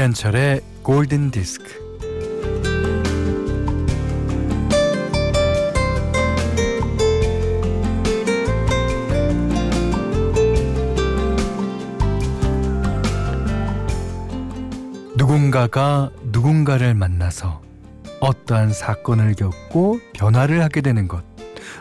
김현철의 골든 디스크. 누군가가 누군가를 만나서 어떠한 사건을 겪고 변화를 하게 되는 것.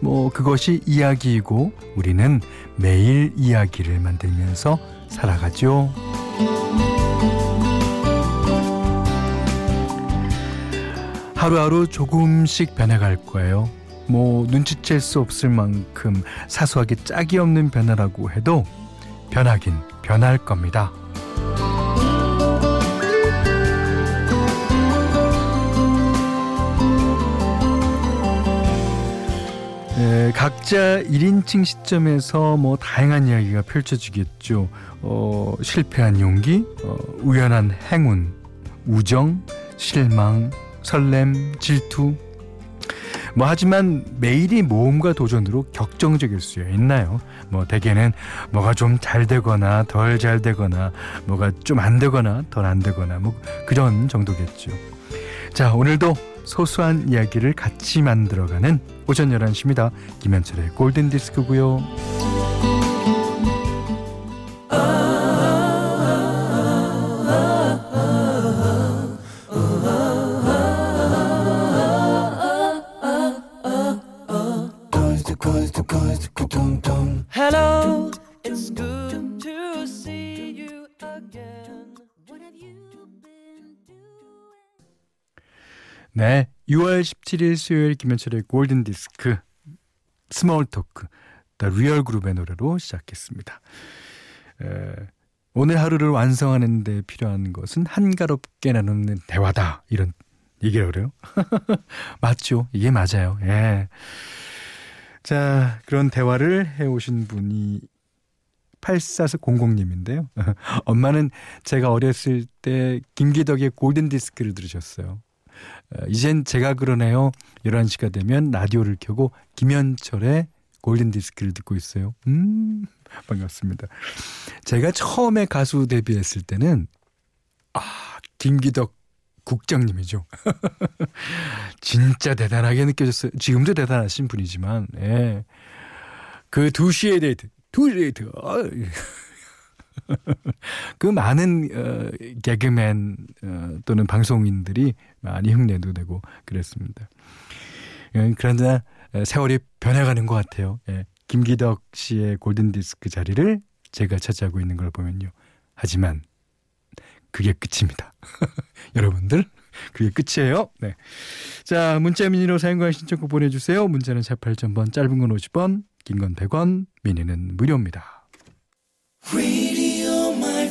뭐 그것이 이야기이고 우리는 매일 이야기를 만들면서 살아가죠. 하루하루 조금씩 변해갈 거예요. 뭐 눈치챌 수 없을 만큼 사소하게 짝이 없는 변화라고 해도 변하긴 변할 겁니다. 에, 각자 1인칭 시점에서 뭐 다양한 이야기가 펼쳐지겠죠. 어, 실패한 용기, 어, 우연한 행운, 우정, 실망, 설렘, 질투. 뭐 하지만 매일이 모험과 도전으로 격정적일 수 있나요? 뭐 대개는 뭐가 좀 잘 되거나 덜 잘 되거나 뭐가 좀 안 되거나 덜 안 되거나 뭐 그런 정도겠죠. 자, 오늘도 소소한 이야기를 같이 만들어가는 오전 11시입니다. 김현철의 골든 디스크고요. 네, 6월 17일 수요일 김현철의 골든 디스크 Small Talk The Real Group의 노래로 시작했습니다. 에, 오늘 하루를 완성하는 데 필요한 것은 한가롭게 나누는 대화다. 이런 얘기를 그래요. 맞죠? 이게 맞아요. 예. 자, 그런 대화를 해 오신 분이 8400님인데요. 엄마는 제가 어렸을 때 김기덕의 골든 디스크를 들으셨어요. 어, 이젠 제가 그러네요. 11시가 되면 라디오를 켜고 김현철의 골든 디스크를 듣고 있어요. 음, 반갑습니다. 제가 처음에 가수 데뷔했을 때는 아, 김기덕 국장님이죠. 진짜 대단하게 느껴졌어요. 지금도 대단하신 분이지만, 예. 그 2시에 데이트, 2시 데이트. 그 많은 어, 개그맨 어, 또는 방송인들이 많이 흉내도 내고 그랬습니다. 예, 그러나 세월이 변해가는 것 같아요. 예, 김기덕 씨의 골든 디스크 자리를 제가 차지하고 있는 걸 보면요. 하지만 그게 끝입니다. 여러분들 그게 끝이에요. 네. 자, 문자 미니로 사용과 신청곡 보내주세요. 문자는 48,000번, 짧은 건 50원, 긴 건 100원, 미니는 무료입니다.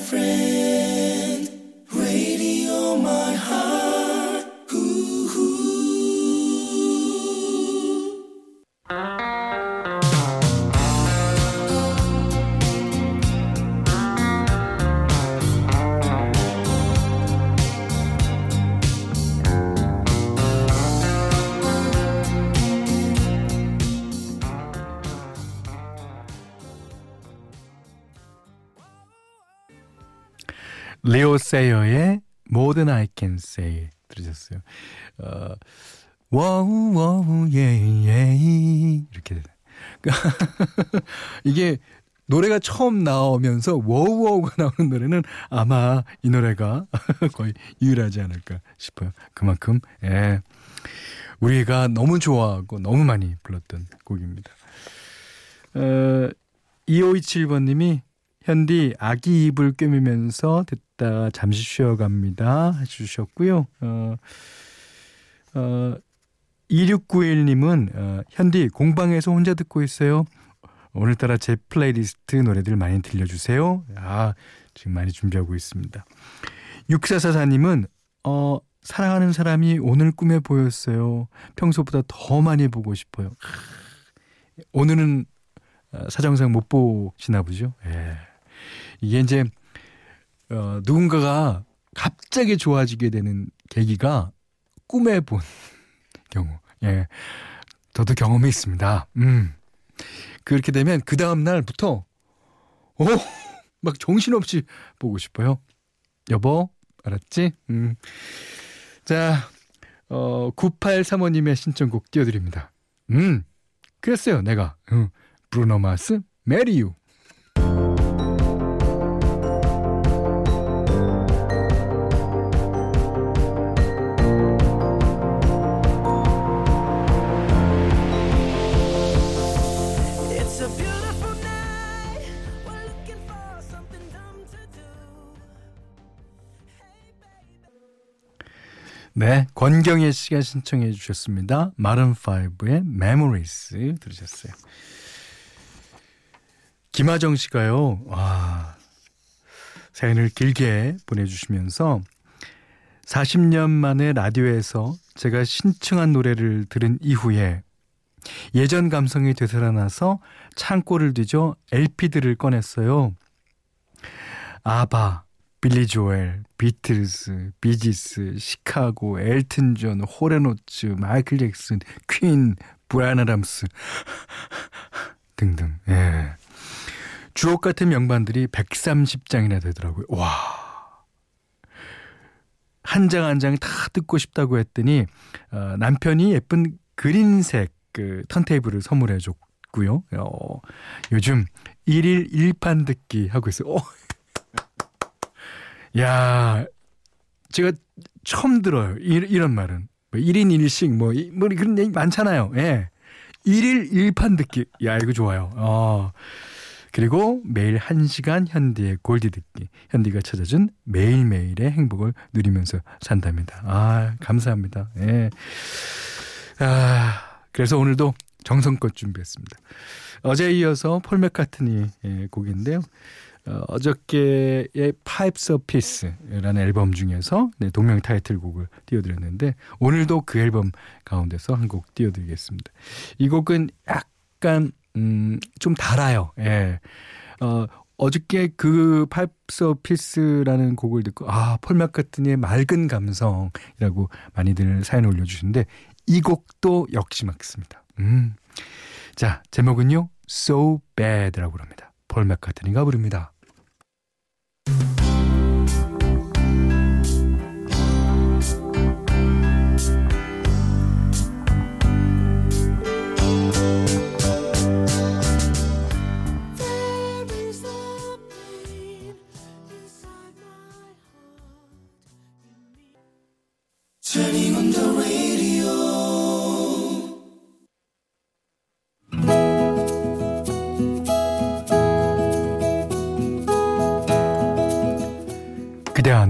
friend. 레오 세이어의 Than I Can Say 들으셨어요. 어, whoa whoa yeah yeah 이렇게 되네. 이게 노래가 처음 나오면서 whoa whoa가 나오는 노래는 아마 이 노래가 거의 유일하지 않을까 싶어요. 그만큼 예. 우리가 너무 좋아하고 너무 많이 불렀던 곡입니다. 어, 2527번님이 현디 아기 입을 꿰매면서 듣다 잠시 쉬어갑니다 해주셨고요. 어, 어, 2691님은 어, 현디 공방에서 혼자 듣고 있어요. 오늘따라 제 플레이리스트 노래들 많이 들려주세요. 아 지금 많이 준비하고 있습니다. 6444님은 어, 사랑하는 사람이 오늘 꿈에 보였어요. 평소보다 더 많이 보고 싶어요. 오늘은 어, 사정상 못 보시나 보죠. 예. 이게 이제 어, 누군가가 갑자기 좋아지게 되는 계기가 꿈에 본 경우. 예. 저도 경험이 있습니다. 음. 그렇게 되면 그 다음 날부터 어, 막 정신없이 보고 싶어요. 여보, 알았지? 음. 자, 어, 9835님의 신청곡 띄워드립니다. 음, 그랬어요, 내가. 음, 브루노 마스, 메리유. 네, 권경혜 씨가 신청해 주셨습니다. 마른5의 Memories 들으셨어요. 김하정 씨가요, 와, 사연을 길게 보내주시면서 40년 만에 라디오에서 제가 신청한 노래를 들은 이후에 예전 감성이 되살아나서 창고를 뒤져 LP들을 꺼냈어요. 아바, 빌리 조엘, 비틀스, 비지스, 시카고, 엘튼 존, 홀 앤 오츠, 마이클 잭슨, 퀸, 아담스 등등. 예. 주옥 같은 명반들이 130장이나 되더라고요. 와. 한 장 한 장 다 듣고 싶다고 했더니 어, 남편이 예쁜 그린색 그 턴테이블을 선물해 줬고요. 어, 요즘 1일 1판 듣기 하고 있어요. 어. 야, 제가 처음 들어요. 이, 이런 말은. 뭐 1인 1식 뭐, 이- 뭐 그런 얘기 많잖아요. 예. 1일 1판 듣기. 야, 이거 좋아요. 어. 그리고 매일 1시간 현디의 골디 듣기. 현디가 찾아준 매일매일의 행복을 누리면서 산답니다. 아, 감사합니다. 예. 아, 그래서 오늘도 정성껏 준비했습니다. 어제 이어서 폴 맥카트니 의 곡인데요. 어, 어저께의 Pipes of Peace라는 앨범 중에서 네, 동명 타이틀곡을 띄워드렸는데 오늘도 그 앨범 가운데서 한 곡 띄워드리겠습니다. 이 곡은 약간 음, 좀 달아요. 예. 어, 어저께 그 Pipes of Peace라는 곡을 듣고 아, 폴 맥카트니의 맑은 감성이라고 많이들 사연을 올려주시는데 이 곡도 역시 맞습니다. 음. 자, 제목은요. So Bad라고 합니다. 폴 맥카트니가 부릅니다.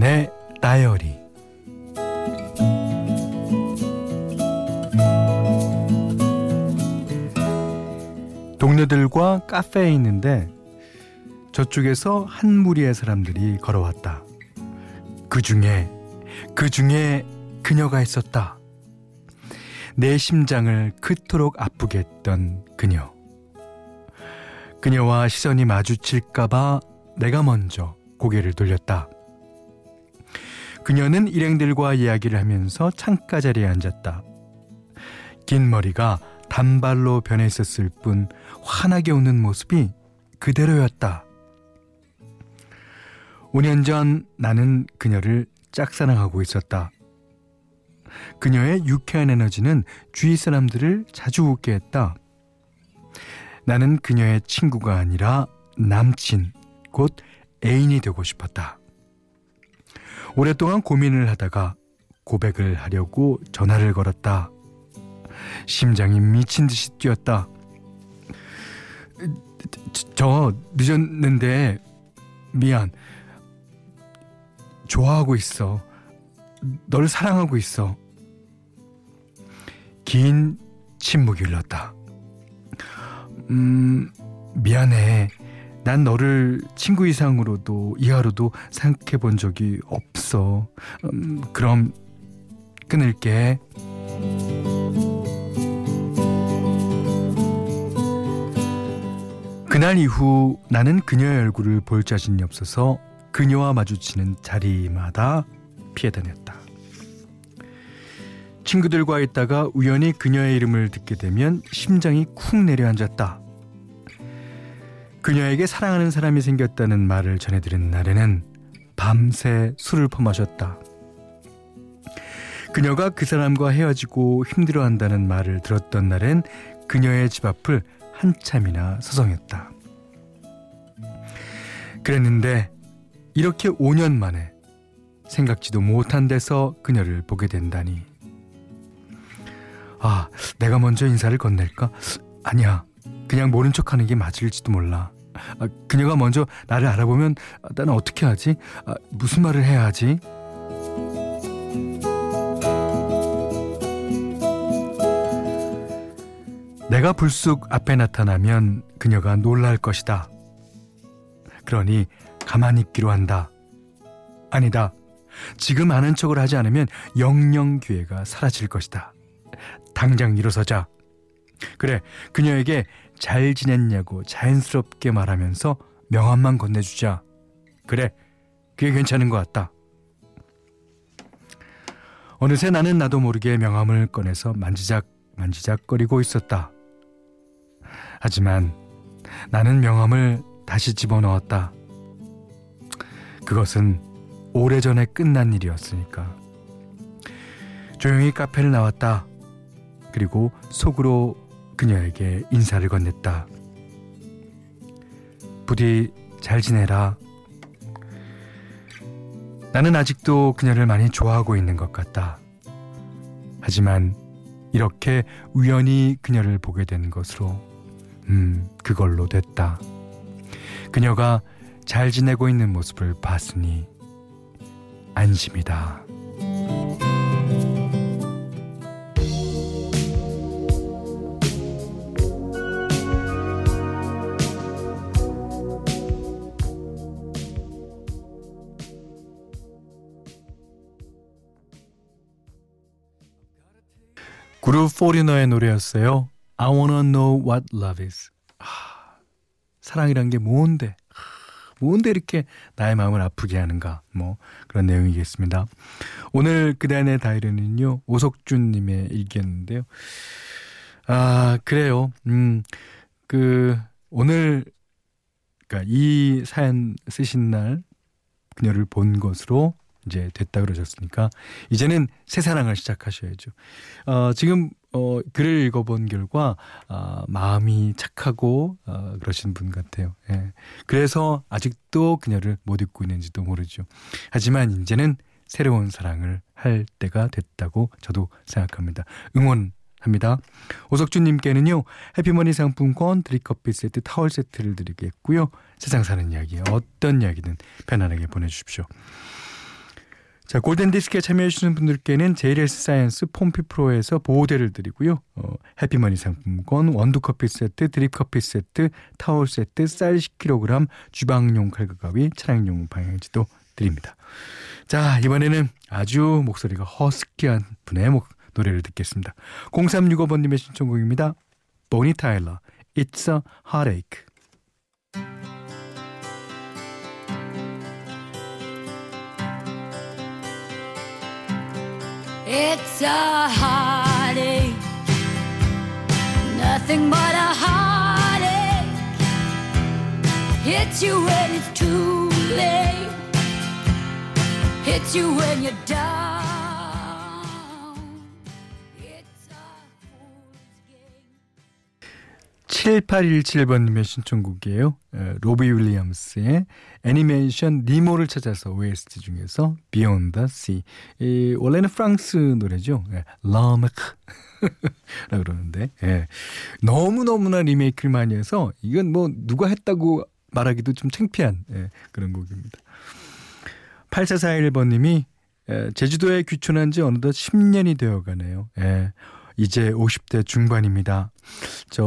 안의 다이어리 동료들과 카페에 있는데 저쪽에서 한 무리의 사람들이 걸어왔다. 그 중에 그 중에 그녀가 있었다. 내 심장을 그토록 아프게 했던 그녀. 그녀와 시선이 마주칠까봐 내가 먼저 고개를 돌렸다. 그녀는 일행들과 이야기를 하면서 창가 자리에 앉았다. 긴 머리가 단발로 변해 있었을 뿐 환하게 웃는 모습이 그대로였다. 5년 전 나는 그녀를 짝사랑하고 있었다. 그녀의 유쾌한 에너지는 주위 사람들을 자주 웃게 했다. 나는 그녀의 친구가 아니라 남친, 곧 애인이 되고 싶었다. 오랫동안 고민을 하다가 고백을 하려고 전화를 걸었다. 심장이 미친 듯이 뛰었다. 저, 저 늦었는데 미안. 좋아하고 있어. 널 사랑하고 있어. 긴 침묵이 흘렀다. 음, 미안해. 난 너를 친구 이상으로도 이하로도 생각해 본 적이 없어. 음, 그럼 끊을게. 그날 이후 나는 그녀의 얼굴을 볼 자신이 없어서 그녀와 마주치는 자리마다 피해 다녔다. 친구들과 있다가 우연히 그녀의 이름을 듣게 되면 심장이 쿵 내려앉았다. 그녀에게 사랑하는 사람이 생겼다는 말을 전해들은 날에는 밤새 술을 퍼마셨다. 그녀가 그 사람과 헤어지고 힘들어한다는 말을 들었던 날엔 그녀의 집 앞을 한참이나 서성였다. 그랬는데 이렇게 5년 만에 생각지도 못한 데서 그녀를 보게 된다니. 아, 내가 먼저 인사를 건넬까? 아니야. 그냥 모른 척 하는 게 맞을지도 몰라. 아, 그녀가 먼저 나를 알아보면 아, 나는 어떻게 하지? 아, 무슨 말을 해야 하지? 내가 불쑥 앞에 나타나면 그녀가 놀랄 것이다. 그러니 가만히 있기로 한다. 아니다. 지금 아는 척을 하지 않으면 영영 기회가 사라질 것이다. 당장 일어서자. 그래, 그녀에게 잘 지냈냐고 자연스럽게 말하면서 명함만 건네주자. 그래, 그게 괜찮은 것 같다. 어느새 나는 나도 모르게 명함을 꺼내서 만지작 만지작거리고 있었다. 하지만 나는 명함을 다시 집어넣었다. 그것은 오래전에 끝난 일이었으니까. 조용히 카페를 나왔다. 그리고 속으로 그녀에게 인사를 건넸다. 부디 잘 지내라. 나는 아직도 그녀를 많이 좋아하고 있는 것 같다. 하지만 이렇게 우연히 그녀를 보게 된 것으로, 음, 그걸로 됐다. 그녀가 잘 지내고 있는 모습을 봤으니 안심이다. 그룹 포리너의 노래였어요. I wanna know what love is. 아, 사랑이란 게 뭔데? 뭔데 이렇게 나의 마음을 아프게 하는가? 뭐 그런 내용이겠습니다. 오늘 그단의 다이리는요 오석준 님의 일기였는데요. 아 그래요. 음 그 오늘 그러니까 이 사연 쓰신 날 그녀를 본 것으로 이제 됐다 그러셨으니까 이제는 새 사랑을 시작하셔야죠. 어, 지금 어, 글을 읽어본 결과 어, 마음이 착하고 어, 그러신 분 같아요. 예. 그래서 아직도 그녀를 못 잊고 있는지도 모르죠. 하지만 이제는 새로운 사랑을 할 때가 됐다고 저도 생각합니다. 응원 합니다. 오석준님께는요 해피머니 상품권 드립커피 세트 타월 세트를 드리겠고요. 세상 사는 이야기 어떤 이야기든 편안하게 보내주십시오. 자, 골든디스크에 참여해주시는 분들께는 JLS 사이언스 폼피 프로에서 보호대를 드리고요. 어, 해피머니 상품권, 원두커피 세트, 드립커피 세트, 타월 세트, 쌀 10kg, 주방용 칼과 가위, 차량용 방향제도 드립니다. 자, 이번에는 아주 목소리가 허스키한 분의 목, 노래를 듣겠습니다. 0365번님의 신청곡입니다. 보니 타일러, It's a Heartache. It's a heartache, nothing but a heartache. Hits you when it's too late, hits you when you're down. 7817번님의 신청곡이에요. 에, 로비 윌리엄스의 애니메이션 니모를 찾아서 OST 중에서 Beyond the Sea. 이, 원래는 프랑스 노래죠. 예, 라메크. 라 그러는데 예. 너무너무나 리메이크를 많이 해서 이건 뭐 누가 했다고 말하기도 좀 창피한 예, 그런 곡입니다. 8441번님이 에, 제주도에 귀촌한 지 어느덧 10년이 되어 가네요. 예. 이제 50대 중반입니다. 저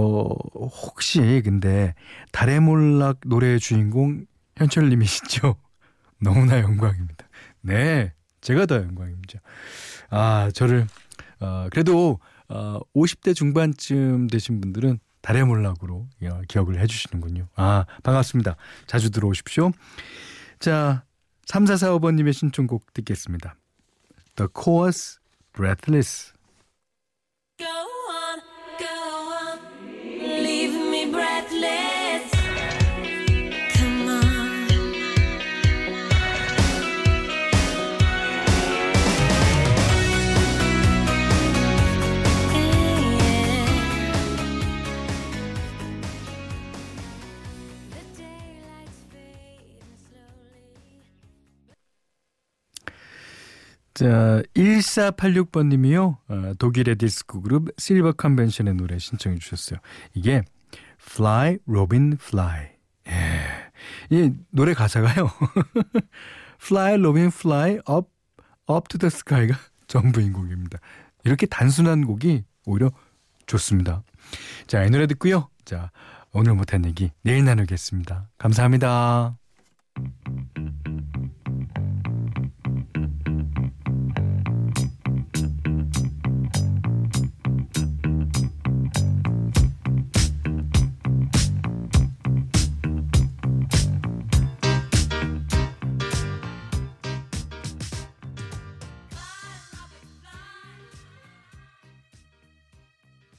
혹시 근데 달의 몰락 노래의 주인공 현철 님이시죠? 너무나 영광입니다. 네, 제가 더 영광입니다. 아, 저를 어, 그래도 어, 50대 중반쯤 되신 분들은 달의 몰락으로 어, 기억을 해 주시는군요. 아, 반갑습니다. 자주 들어오십시오. 자, 3445번님의 신청곡 듣겠습니다. The Chorus Breathless. 자, 1486번 님이요. 어, 독일의 디스코 그룹 실버 컨벤션의 노래 신청해 주셨어요. 이게 Fly, Robin, Fly. 예. 이 노래 가사가요. Fly, Robin, Fly, up, up to the sky가 전부인 곡입니다. 이렇게 단순한 곡이 오히려 좋습니다. 자, 이 노래 듣고요. 자, 오늘 못한 얘기 내일 나누겠습니다. 감사합니다.